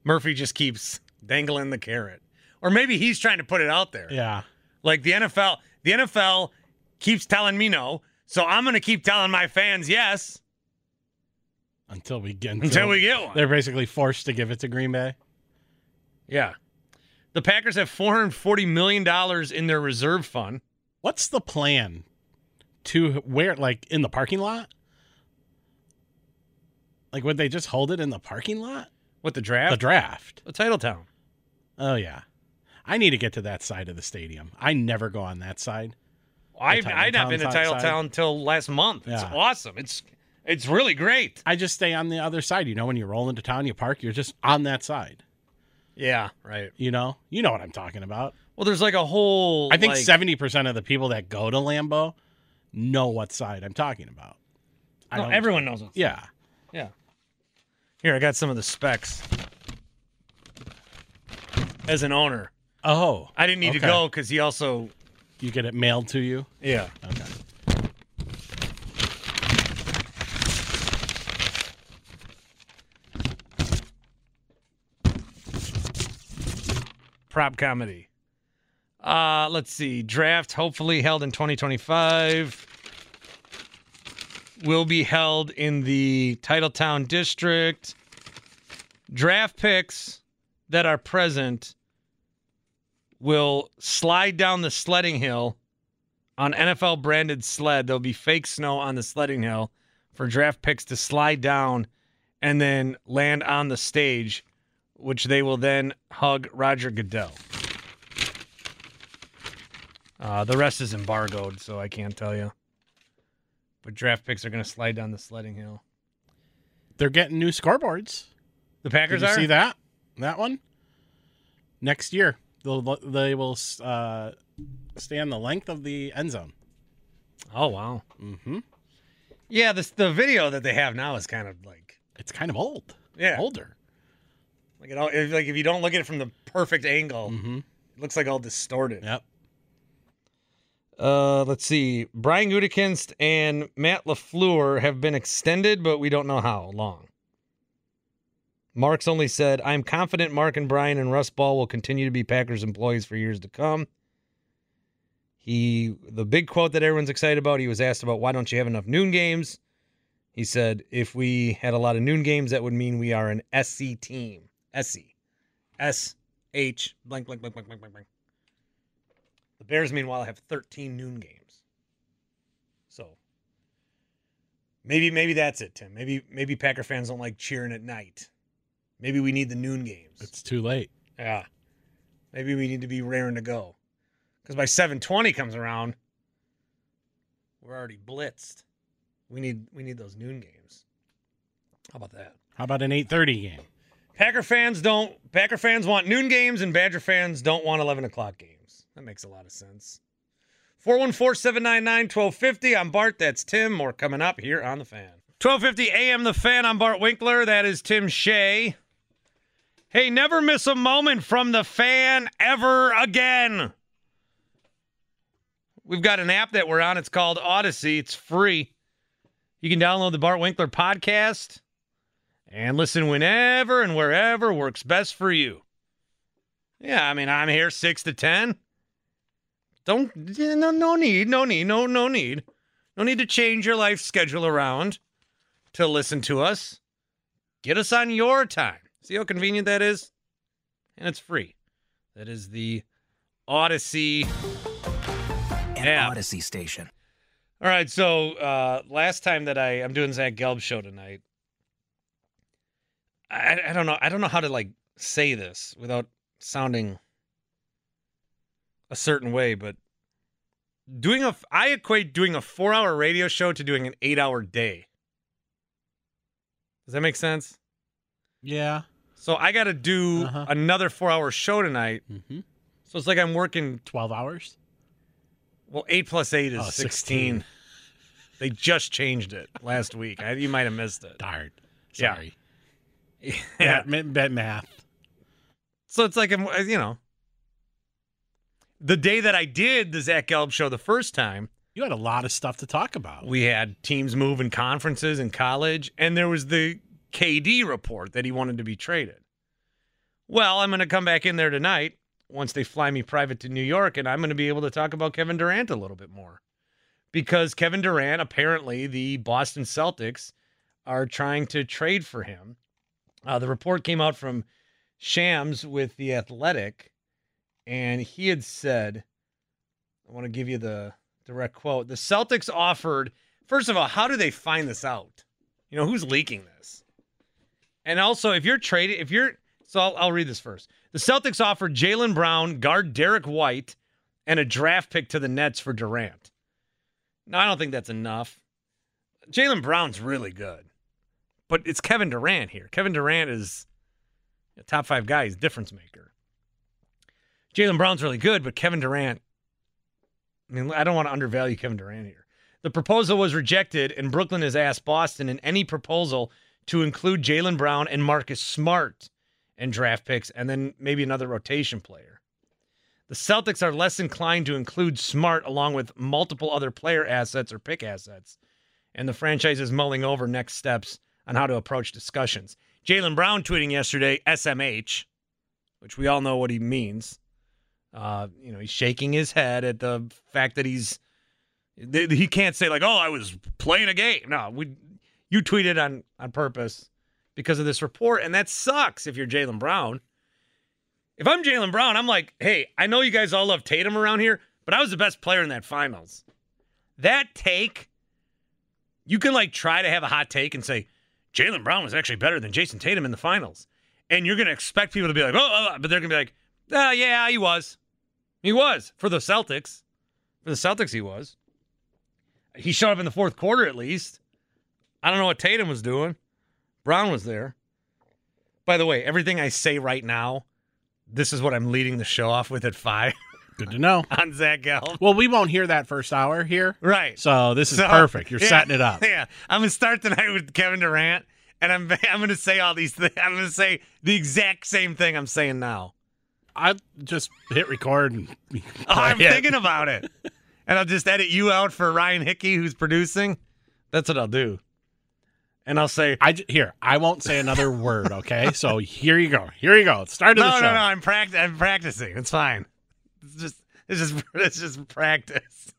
Speaker 4: Murphy just keeps dangling the carrot. Or maybe he's trying to put it out there.
Speaker 3: Yeah.
Speaker 4: Like the NFL, the NFL keeps telling me no, so I'm going to keep telling my fans yes
Speaker 3: Until we get
Speaker 4: until we get one.
Speaker 3: They're basically forced to give it to Green Bay.
Speaker 4: Yeah. The Packers have $440 million in their reserve fund.
Speaker 3: What's the plan to where, like, in the parking lot? Like, would they just hold it in the parking lot?
Speaker 4: What, the draft?
Speaker 3: The draft.
Speaker 4: The title town.
Speaker 3: Oh, yeah. I need to get to that side of the stadium. I never go on that side.
Speaker 4: I've, I've not been to Title? Town until last month. It's
Speaker 3: Yeah.
Speaker 4: awesome. It's it's really great.
Speaker 3: I just stay on the other side. You know, when you roll into town, you park, you're just on that side.
Speaker 4: Yeah, right.
Speaker 3: You know, you know what I'm talking about.
Speaker 4: Well, there's like a whole.
Speaker 3: I think
Speaker 4: like-
Speaker 3: seventy percent of the people that go to Lambeau know what side I'm talking about. I
Speaker 4: No,
Speaker 3: don't-
Speaker 4: everyone knows what.
Speaker 3: Yeah,
Speaker 4: Yeah. Here, I got some of the specs. As an owner,
Speaker 3: Oh,
Speaker 4: I didn't need to go because he also.
Speaker 3: You get it mailed to you.
Speaker 4: Yeah.
Speaker 3: Okay.
Speaker 4: prop comedy. Uh, let's see. Draft hopefully held in 2025. Will be held in the Titletown district. Draft picks that are present will slide down the sledding hill on NFL branded sled. There'll be fake snow on the sledding hill for draft picks to slide down and then land on the stage, which they will then hug Roger Goodell. Uh, the rest is embargoed, so I can't tell you. But draft picks are going to slide down the sledding hill.
Speaker 3: They're getting new scoreboards.
Speaker 4: The Packers
Speaker 3: Did you
Speaker 4: are?
Speaker 3: see that? That one next year. They'll they will uh, stay on the length of the end zone.
Speaker 4: Oh wow.
Speaker 3: Mm-hmm.
Speaker 4: Yeah, this the video that they have now is kind of like
Speaker 3: It's kind of old.
Speaker 4: Yeah.
Speaker 3: older.
Speaker 4: like it all, if, like if you don't look at it from the perfect angle,
Speaker 3: Mm-hmm.
Speaker 4: it looks like all distorted.
Speaker 3: Yep.
Speaker 4: Uh, let's see. Brian Gutekunst and Matt LaFleur have been extended, but we don't know how long. Marks only said, "I'm confident Mark and Brian and Russ Ball will continue to be Packers employees for years to come." He, the big quote that everyone's excited about. He was asked about why don't you have enough noon games. He said, "If we had a lot of noon games, that would mean we are an SC team. SC, S H blank blank blank blank blank blank blank." The Bears, meanwhile, have 13 noon games. So maybe maybe that's it, Tim. Maybe maybe Packer fans don't like cheering at night. Maybe we need the noon games.
Speaker 3: It's too late.
Speaker 4: Yeah. Maybe we need to be raring to go. Because by 720 comes around, we're already blitzed. We need we need those noon games. How about that?
Speaker 3: How about an eight thirty game?
Speaker 4: Packer fans don't Packer fans want noon games and Badger fans don't want 11 o'clock games. That makes a lot of sense. 414-799-1250. I'm Bart. That's Tim. More coming up here on The Fan. 1250 AM The Fan. I'm Bart Winkler. That is Tim Shea. Hey, never miss a moment from The Fan ever again. We've got an app that we're on. It's called Audacy. It's free. You can download the Bart Winkler podcast And listen whenever and wherever works best for you. Yeah, I mean, I'm here 6 to 10. Don't, no, no need, no need, no, no need. No need to change your life schedule around to listen to us. Get us on your time. See how convenient that is? And it's free. That is the Audacy
Speaker 12: An
Speaker 4: app.
Speaker 12: Audacy station.
Speaker 4: All right, so uh last time that I I'm doing Zach Gelb show tonight. I I don't know I don't know how to like say this without sounding a certain way, but doing a I equate doing a four hour radio show to doing an eight hour day. Does that make sense?
Speaker 3: Yeah.
Speaker 4: So I got to do
Speaker 3: Uh-huh.
Speaker 4: another four hour show tonight.
Speaker 3: Mm-hmm.
Speaker 4: So it's like I'm working
Speaker 3: 12 hours?
Speaker 4: Well, eight plus eight is
Speaker 3: Oh,
Speaker 4: 16.
Speaker 3: 16.
Speaker 4: They just changed it last week. I, you might have missed it.
Speaker 3: Darn.
Speaker 4: Yeah.
Speaker 3: Sorry. (laughs)
Speaker 4: Yeah.
Speaker 3: Ma- Bet math.
Speaker 4: So it's like, I'm, you know, the day that I did the Zach Gelb show the first time,
Speaker 3: You had a lot of stuff to talk about.
Speaker 4: we had teams moving conferences in college, and there was the KD report that he wanted to be traded. Well, I'm going to come back in there tonight once they fly me private to New York, and I'm going to be able to talk about Kevin Durant a little bit more. Because Kevin Durant, apparently, the Boston Celtics are trying to trade for him. Uh, the report came out from Shams with The Athletic, and he had said, I want to give you the direct quote. The Celtics offered, first of all, how do they find this out? You know, who's leaking this? And also, if you're trading, if you're, so I'll, I'll read this first. The Celtics offered Jaylen Brown, guard Derrick White, and a draft pick to the Nets for Durant. No, I don't think that's enough. Jaylen Brown's really good, but it's Kevin Durant here. Kevin Durant is a top five guy. He's difference maker. Jaylen Brown's really good, but Kevin Durant I mean, I don't want to undervalue Kevin Durant here. The proposal was rejected, and Brooklyn has asked Boston in any proposal to include Jaylen Brown and Marcus Smart in draft picks, and then maybe another rotation player. The Celtics are less inclined to include Smart along with multiple other player assets or pick assets, and the franchise is mulling over next steps on how to approach discussions. Jaylen Brown tweeting yesterday, SMH, which we all know what he means. Uh, you know, he's shaking his head at the fact that he's he can't say like, "Oh, I was playing a game." No, we you tweeted on on purpose because of this report, and that sucks if you're Jaylen Brown. If I'm Jaylen Brown, I'm like, "Hey, I know you guys all love Tatum around here, but I was the best player in that finals." That take, you can like try to have a hot take and say Jaylen Brown was actually better than Jayson Tatum in the finals, and you're gonna expect people to be like, "Oh,", oh, oh," but they're gonna be like, "Ah, yeah, he was." He was for the Celtics. For the Celtics, he was. He showed up in the fourth quarter at least. I don't know what Tatum was doing. Brown was there. By the way, everything I say right now, this is what I'm leading the show off with at five (laughs)
Speaker 3: Good to know. (laughs)
Speaker 4: on Zach Gelb.
Speaker 3: Well, we won't hear that first hour here.
Speaker 4: Right.
Speaker 3: So this is
Speaker 4: So,
Speaker 3: perfect. You're (laughs)
Speaker 4: yeah,
Speaker 3: setting it up.
Speaker 4: Yeah, I'm gonna start tonight with Kevin Durant, and I'm I'm gonna say all these things. I'm gonna say the exact same thing I'm saying now.
Speaker 3: I just hit record and (laughs)
Speaker 4: Oh, I'm
Speaker 3: it.
Speaker 4: thinking about it. And I'll just edit you out for Ryan Hickey, who's producing. That's what I'll do. And I'll say,
Speaker 3: I j- here. I won't say another (laughs) word. Okay. So here you go. Here you go. Start of
Speaker 4: no,
Speaker 3: the show.
Speaker 4: no, no, no. I'm, pract- I'm practicing. It's fine. It's just, it's just, (laughs) it's just practice.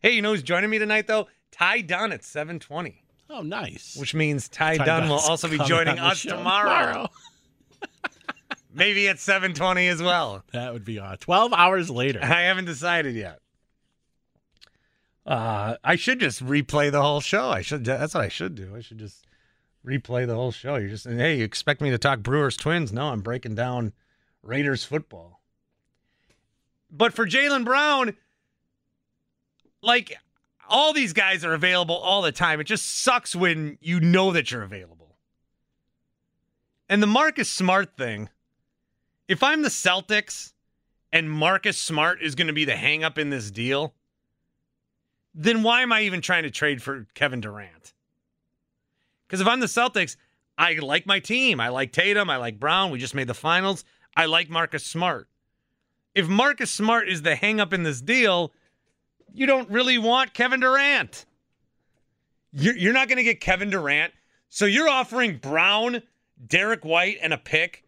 Speaker 4: hey, you know who's joining me tonight, though? Ty Dunne at 720,
Speaker 3: Oh, nice.
Speaker 4: which means Ty,
Speaker 3: Ty
Speaker 4: Dunne will also be joining us
Speaker 3: show
Speaker 4: tomorrow. Maybe at 720 as well.
Speaker 3: That would be uh, 12 hours later.
Speaker 4: I haven't decided yet. Uh, I should just replay the whole show. I should. That's what I should do. I should just replay the whole show. You're just saying, hey, you expect me to talk Brewers Twins? No, I'm breaking down Raiders football. But for Jaylen Brown, like all these guys are available all the time. It just sucks when you know that you're available. And the Marcus Smart thing, if I'm the Celtics and Marcus Smart is going to be the hangup in this deal, then why am I even trying to trade for Kevin Durant? Because if I'm the Celtics, I like my team. I like Tatum. I like Brown. We just made the finals. I like Marcus Smart. If Marcus Smart is the hangup in this deal, you don't really want Kevin Durant. You're, not going to get Kevin Durant So you're offering Brown, Derrick White, and a pick,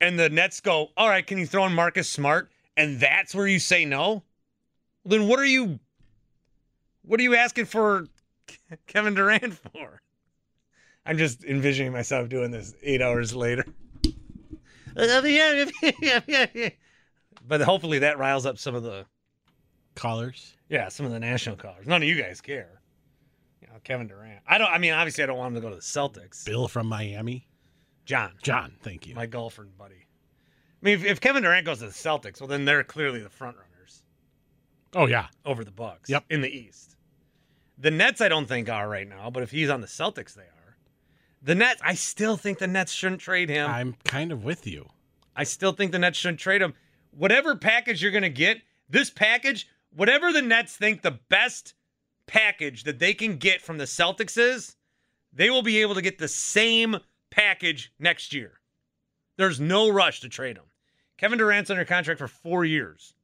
Speaker 4: and the Nets go, all right, can you throw in Marcus Smart? And that's where you say no? Then what are you what are you asking for Kevin Durant for? I'm just envisioning myself doing this eight hours later. (laughs) but hopefully that riles up some of the
Speaker 3: Callers.
Speaker 4: yeah, some of the national callers. None of you guys care. You know, Kevin Durant. I don't I mean obviously I don't want him to go to the Celtics.
Speaker 3: Bill from Miami.
Speaker 4: John.
Speaker 3: John, thank you.
Speaker 4: My golfer buddy. I mean if, if Kevin Durant goes to the Celtics, well then they're clearly the front runners
Speaker 3: Oh yeah.
Speaker 4: over the Bucks.
Speaker 3: Yep.
Speaker 4: In the East. The Nets I don't think are right now, but if he's on the Celtics they are. The Nets I still think the Nets shouldn't trade him.
Speaker 3: I'm kind of with you.
Speaker 4: I still think the Nets shouldn't trade him. Whatever package you're going to get, this package, whatever the Nets think the best package that they can get from the Celtics is, they will be able to get the same package next year. There's no rush to trade him. Kevin Durant's under contract for four years.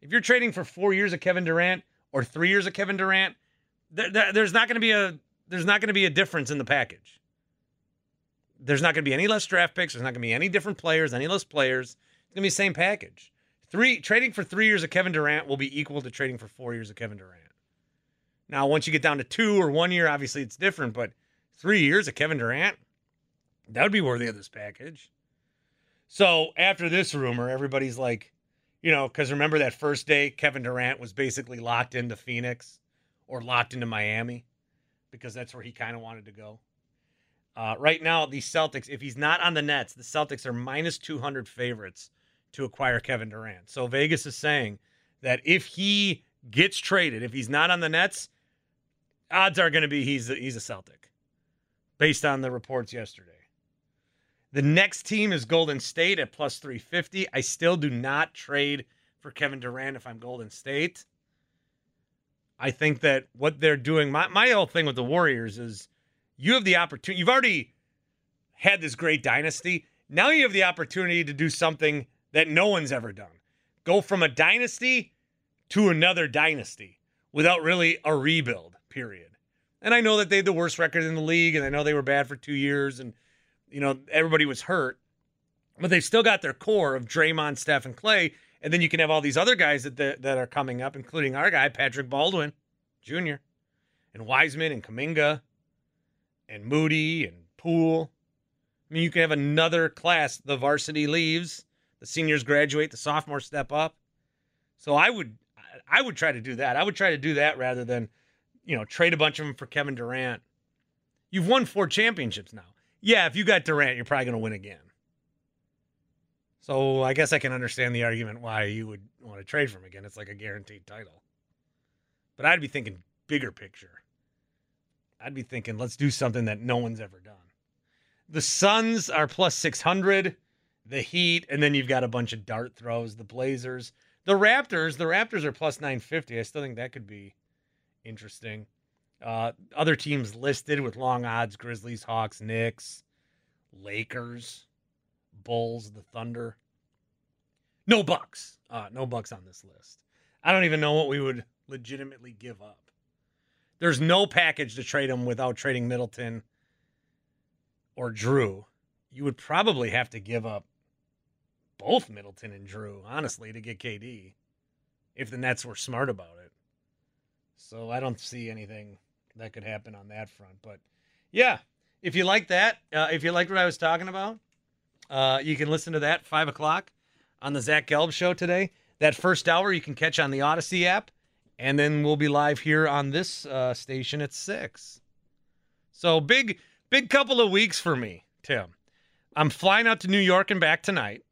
Speaker 4: If you're trading for four years of Kevin Durant or three years of Kevin Durant, there, there- there's not going to be a there's not going to be a difference in the package. There's not going to be any less draft picks. There's not going to be any different players, any less players. It's going to be the same package. Three trading for three years of Kevin Durant will be equal to trading for four years of Kevin Durant. Now, once you get down to two or one year, obviously it's different. But three years of Kevin Durant, that would be worthy of this package. So after this rumor, everybody's like, you know, because remember that first day, Kevin Durant was basically locked into Phoenix or locked into Miami because that's where he kind of wanted to go. Uh, right now, the Celtics, if he's not on the Nets, the Celtics are minus 200 favorites to acquire Kevin Durant. So Vegas is saying that if he gets traded, if he's not on the Nets, odds are going to be he's a, he's a Celtic based on the reports yesterday. The next team is Golden State at plus 350. I still do not trade for Kevin Durant if I'm Golden State. I think that what they're doing, my, my whole thing with the Warriors is you have the opportunity. You've already had this great dynasty. Now you have the opportunity to do something that no one's ever done. Go from a dynasty to another dynasty without really a rebuild, period. And I know that they had the worst record in the league, and I know they were bad for two years, and you know everybody was hurt, but they've still got their core of Draymond, Steph, and Clay, and then you can have all these other guys that that, that are coming up, including our guy Patrick Baldwin Jr. and Wiseman and Kuminga and Moody and Poole. I mean, you can have another class. The varsity leaves, the seniors graduate, the sophomores step up. So I would, I would try to do that. I would try to do that rather than, you know, trade a bunch of them for Kevin Durant. You've won four championships now. Yeah, if you got Durant, you're probably going to win again. So I guess I can understand the argument why you would want to trade for him again. It's like a guaranteed title. But I'd be thinking bigger picture. I'd be thinking, let's do something that no one's ever done. The Suns are plus 600, the Heat, and then you've got a bunch of dart throws, the Blazers. The Raptors, the Raptors are plus 950. I still think that could be interesting. Uh, other teams listed with long odds Grizzlies, Hawks, Knicks, Lakers, Bulls, the Thunder. No Bucks. Uh, no Bucks on this list. I don't even know what we would legitimately give up. There's no package to trade him without trading Middleton or Jrue. You would probably have to give up both Middleton and Jrue, honestly, to get KD if the Nets were smart about it. So I don't see anything that could happen on that front. But yeah, if you like that, uh, if you liked what I was talking about, uh, you can listen to that five o'clock on the Zach Gelb show today. That first hour you can catch on the Audacy app, and then we'll be live here on this uh, station at six. So big, big couple of weeks for me, Tim. I'm flying out to New York and back tonight.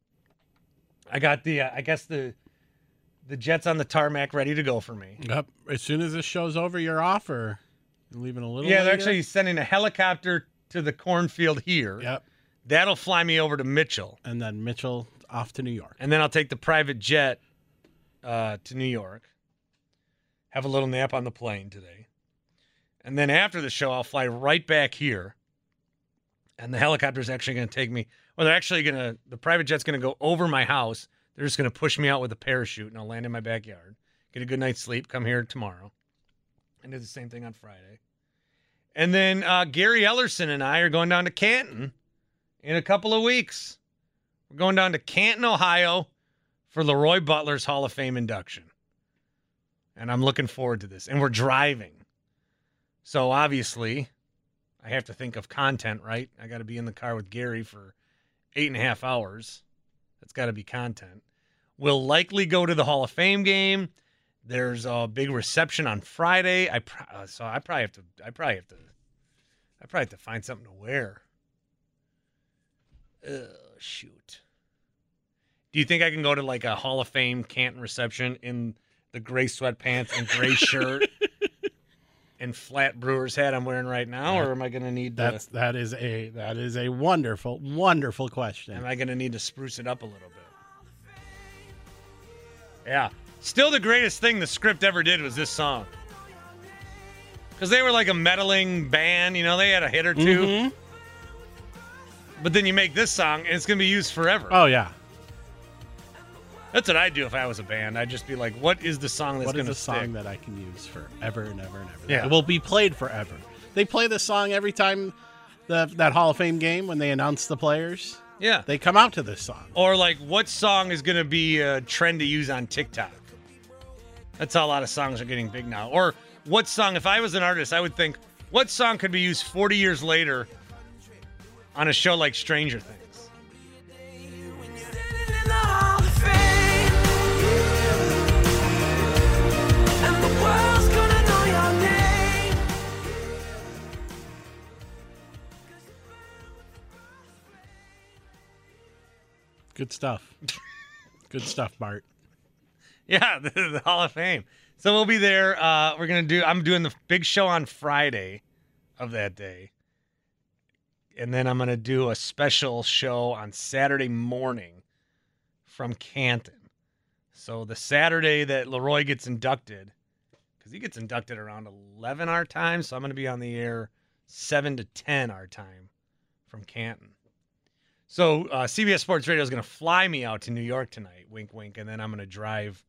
Speaker 4: I got the, uh, I guess the, the jets on the tarmac ready to go for me.
Speaker 3: Yep. As soon as this show's over, you're off or you're leaving a little
Speaker 4: Yeah, they're
Speaker 3: later?
Speaker 4: actually sending a helicopter to the cornfield here.
Speaker 3: Yep.
Speaker 4: That'll fly me over to Mitchell.
Speaker 3: And then Mitchell off to New York.
Speaker 4: And then I'll take the private jet uh, to New York. Have a little nap on the plane today. And then after the show, I'll fly right back here. And the helicopter's actually going to take me. Well, they're actually going to, the private jet's going to go over my house. They're just going to push me out with a parachute and I'll land in my backyard. Get a good night's sleep. Come here tomorrow. And did the same thing on Friday. And then uh, Gary Ellerson and I are going down to Canton in a couple of weeks. We're going down to Canton, Ohio for LeRoy Butler's Hall of Fame induction. And I'm looking forward to this. And we're driving. So obviously, I have to think of content, right? I got to be in the car with Gary for eight and a half hours. That's got to be content. We'll likely go to the Hall of Fame game. There's a big reception on Friday. I pro- uh, so I probably have to. I probably have to. I probably have to find something to wear. Oh shoot. Do you think I can go to like a Hall of Fame Canton reception in the gray sweatpants and gray (laughs) shirt and flat brewer's hat I'm wearing right now, or am I going to need to?
Speaker 3: That is a that is a wonderful wonderful question.
Speaker 4: Am I going to need to spruce it up a little bit? Yeah. Still, the greatest thing the script ever did was this song. Because they were like a meddling band, you know, they had a hit or 2
Speaker 3: Mhm.
Speaker 4: But then you make this song, and it's going to be used forever.
Speaker 3: Oh yeah.
Speaker 4: That's what I'd do if I was a band. I'd just be like, what is the song that's going
Speaker 3: is
Speaker 4: to
Speaker 3: a
Speaker 4: stick?
Speaker 3: song that I can use forever and ever and ever?
Speaker 4: Yeah.
Speaker 3: It will be played forever. They play this song every time the that Hall of Fame game when they announce the players.
Speaker 4: Yeah.
Speaker 3: They come out to this song.
Speaker 4: Or like, what song is going to be a trend to use on TikTok? That's how a lot of songs are getting big now. Or what song, if I was an artist, I would think, what song could be used 40 years later on a show like Stranger Things?
Speaker 3: Good stuff. Good stuff, Bart.
Speaker 4: Yeah, (laughs) the, the Hall of Fame. So we'll be there. Uh, we're gonna do. I'm doing the big show on Friday of that day, and then I'm gonna do a special show on Saturday morning from Canton. So the Saturday that LeRoy gets inducted, because he gets inducted around 11 our time, so I'm gonna be on the air seven to 10 our time from Canton. So uh, CBS Sports Radio is to fly me out to New York tonight, wink, wink, and then I'm to drive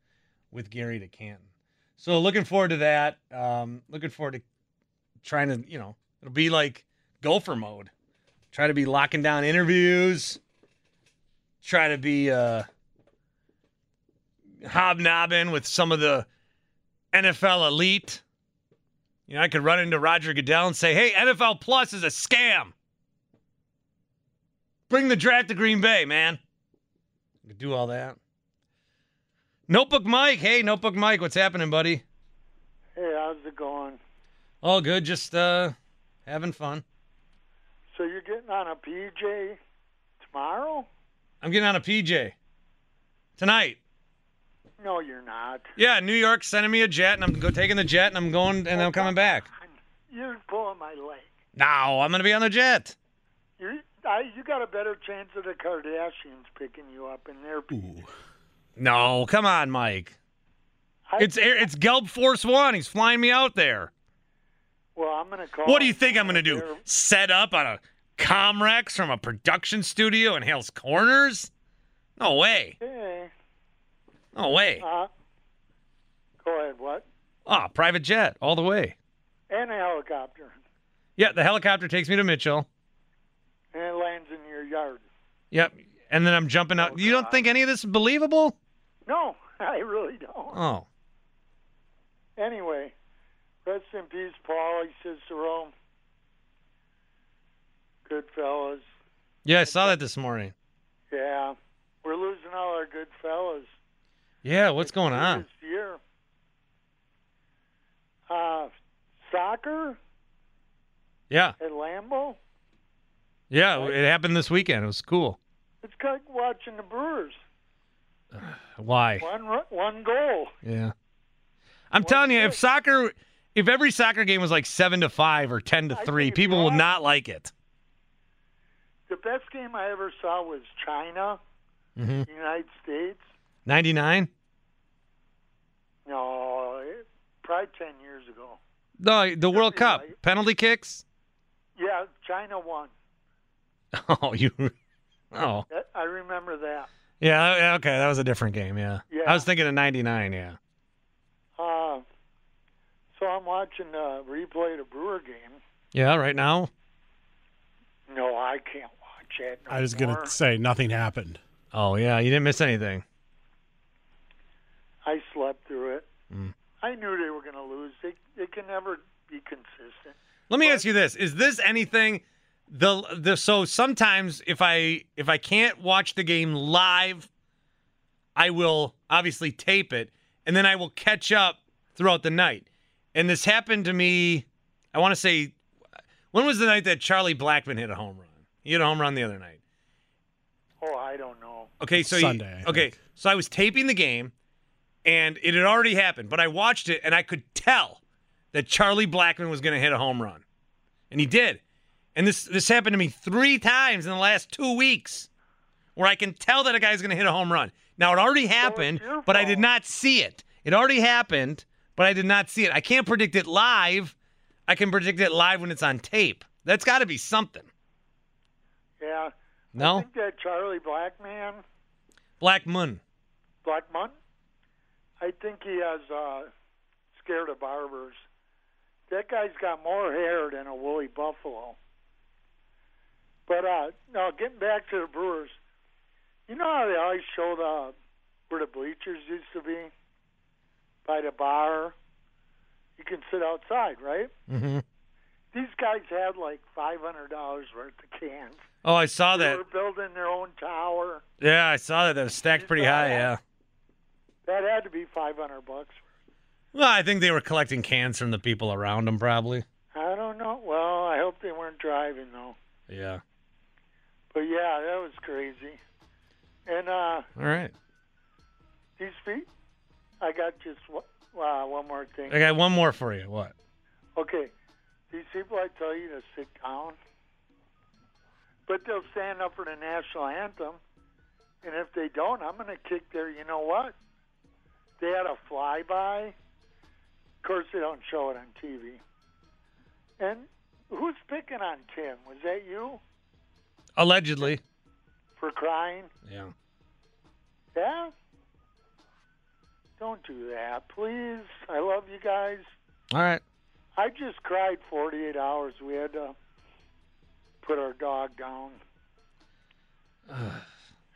Speaker 4: with Gary to Canton. So looking forward to that. Um, looking forward to trying to, you know, it'll be like gopher mode. Try to be locking down interviews. Try to be uh, hobnobbing with some of the NFL elite. You know, I could run into Roger Goodell and say, "Hey, NFL Plus is a scam." Bring the draft to Green Bay, man. I could do all that. Notebook Mike. Hey, Notebook Mike, what's happening, buddy?
Speaker 13: Hey, how's it going?
Speaker 4: All good, just uh having fun.
Speaker 13: So you're getting on a PJ tomorrow?
Speaker 4: I'm getting on a PJ tonight.
Speaker 13: No, you're not.
Speaker 4: Yeah, New York sending me a jet, and I'm go taking the jet, and I'm going, and I'm coming back.
Speaker 13: You're pulling my leg.
Speaker 4: No, I'm gonna be on the jet.
Speaker 13: You, I, you got a better chance of the Kardashians picking you up in their PJ.
Speaker 4: No, come on, Mike. It's Air- it's Gelb Force One. He's flying me out there.
Speaker 13: Well, I'm gonna call.
Speaker 4: What do you think I'm gonna do? Set up on a Comrex from a production studio in Hales Corners? No way.
Speaker 13: Hey,
Speaker 4: No way.
Speaker 13: uh, go ahead. What?
Speaker 4: Ah, private jet all the way.
Speaker 13: And a helicopter,
Speaker 4: Yeah, the helicopter takes me to Mitchell.
Speaker 13: and it lands in your yard.
Speaker 4: Yep. And then I'm jumping out. you don't think any of this is believable?
Speaker 13: No, (laughs) I really don't.
Speaker 4: Oh.
Speaker 13: Anyway, rest in peace, Paulie Cicero. Good fellas.
Speaker 4: Yeah, I saw that this morning.
Speaker 13: Yeah, we're losing all our good fellas
Speaker 4: Yeah, what's going on?
Speaker 13: this year. Uh, soccer
Speaker 4: Yeah.
Speaker 13: at Lambeau.
Speaker 4: Yeah, it happened this weekend. It was cool.
Speaker 13: It's like watching the Brewers. (sighs)
Speaker 4: Why?
Speaker 13: One one goal.
Speaker 4: Yeah. I'm telling you, if soccer, if every soccer game was like seven to five or ten to three, people would not like it.
Speaker 13: The best game I ever saw was China,
Speaker 4: Mm-hmm.
Speaker 13: United States.
Speaker 4: Ninety nine.
Speaker 13: No, it, probably ten years ago.
Speaker 4: No, the World Cup penalty kicks.
Speaker 13: Yeah, China won. (laughs)
Speaker 4: Oh, you. (laughs) Oh,
Speaker 13: I remember that.
Speaker 4: Yeah. yeah, Okay, that was a different game. Yeah.
Speaker 13: Yeah.
Speaker 4: I was thinking of ninety nine. Yeah.
Speaker 13: Uh, so I'm watching a replay of the Brewer game.
Speaker 4: Yeah, right now.
Speaker 13: No, I can't watch it. No
Speaker 3: I was
Speaker 13: more.
Speaker 3: gonna say nothing happened.
Speaker 4: Oh yeah, you didn't miss anything.
Speaker 13: I slept through it.
Speaker 4: Mm.
Speaker 13: I knew they were going to lose. They they can never be consistent.
Speaker 4: Let me ask you this: Is this anything? The the so sometimes if I if I can't watch the game live, I will obviously tape it, and then I will catch up throughout the night. And this happened to me. I want to say, when was the night that Charlie Blackmon hit a home run? He hit a home run the other night.
Speaker 13: Oh, I don't know.
Speaker 4: Okay, so
Speaker 3: Sunday, I
Speaker 4: okay, so I was taping the game, and it had already happened, but I watched it and I could tell that Charlie Blackmon was going to hit a home run, and he did. And this this happened to me three times in the last two weeks, where I can tell that a guy's going to hit a home run. Now it already happened, but I did not see it. It already happened, but I did not see it. I can't predict it live. I can predict it live when it's on tape. That's got to be something.
Speaker 13: Yeah.
Speaker 4: No.
Speaker 13: I think that Charlie Blackmon,
Speaker 4: Blackmon.
Speaker 13: Blackmon, I think he has uh, scared of barbers. That guy's got more hair than a woolly buffalo. But uh, now getting back to the Brewers, you know how they always show the where the bleachers used to be by the bar. You can sit outside, right?
Speaker 4: Mm-hmm.
Speaker 13: These guys had like five hundred dollars worth of cans.
Speaker 4: Oh, I saw
Speaker 13: They
Speaker 4: that.
Speaker 13: They were building their own tower.
Speaker 4: Yeah, I saw that. That was stacked pretty high. Yeah.
Speaker 13: That had to be five hundred bucks.
Speaker 4: Well, I think they were collecting cans from the people around them, probably.
Speaker 13: I don't know. Well, I hope they weren't driving though.
Speaker 4: Yeah.
Speaker 13: But yeah, that was crazy. And uh
Speaker 4: All right.
Speaker 13: these feet, I got just one- uh, one more thing.
Speaker 4: I got one more for you. What?
Speaker 13: Okay, these people I tell you to sit down, but they'll stand up for the national anthem, and if they don't, I'm going to kick their. You know what? They had a flyby. Of course, they don't show it on TV. And who's picking on Tim? Was that you
Speaker 4: Allegedly.
Speaker 13: for crying?
Speaker 4: Yeah.
Speaker 13: Yeah. Don't do that, please. I love you guys.
Speaker 4: All right.
Speaker 13: I just cried 48 hours. We had to put our dog down. (sighs) it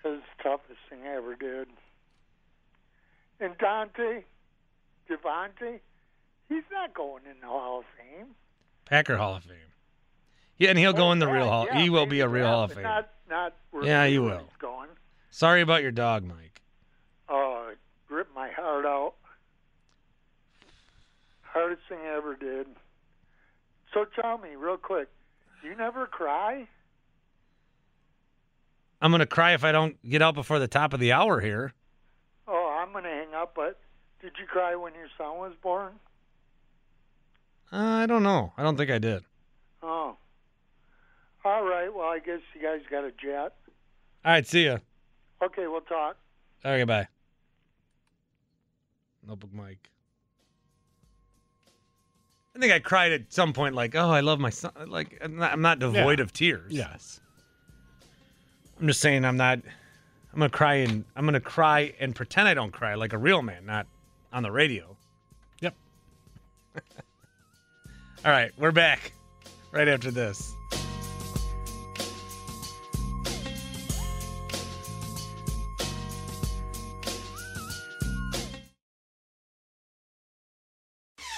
Speaker 13: was the toughest thing I ever did. And Dante, Davante, he's not going in the Hall of Fame.
Speaker 4: Packer Hall of Fame. Yeah, and he'll go in the
Speaker 13: Oh,
Speaker 4: real Hall.
Speaker 13: yeah,
Speaker 4: he will be a real Hall of Fame.
Speaker 13: Not, not
Speaker 4: Yeah, he will.
Speaker 13: Going.
Speaker 4: Sorry about your dog, Mike.
Speaker 13: Oh, it ripped my heart out. Hardest thing I ever did. So tell me, real quick, you never cry?
Speaker 4: I'm gonna cry if I don't get out before the top of the hour here.
Speaker 13: Oh, I'm going to hang up, but did you cry when your son was born?
Speaker 4: Uh, I don't know. I don't think I did.
Speaker 13: Oh. All right, well, I guess you guys got a jet.
Speaker 4: All right. See ya.
Speaker 13: Okay, we'll talk.
Speaker 4: Okay. Bye. Notebook Mike. I think I cried at some point, like, "Oh, I love my son." Like, I'm not, I'm not devoid
Speaker 3: Yeah.
Speaker 4: of tears.
Speaker 3: Yes.
Speaker 4: I'm just saying, I'm not. I'm gonna cry and I'm gonna cry and pretend I don't cry like a real man, not on the radio.
Speaker 3: Yep. (laughs)
Speaker 4: All right, we're back right after this.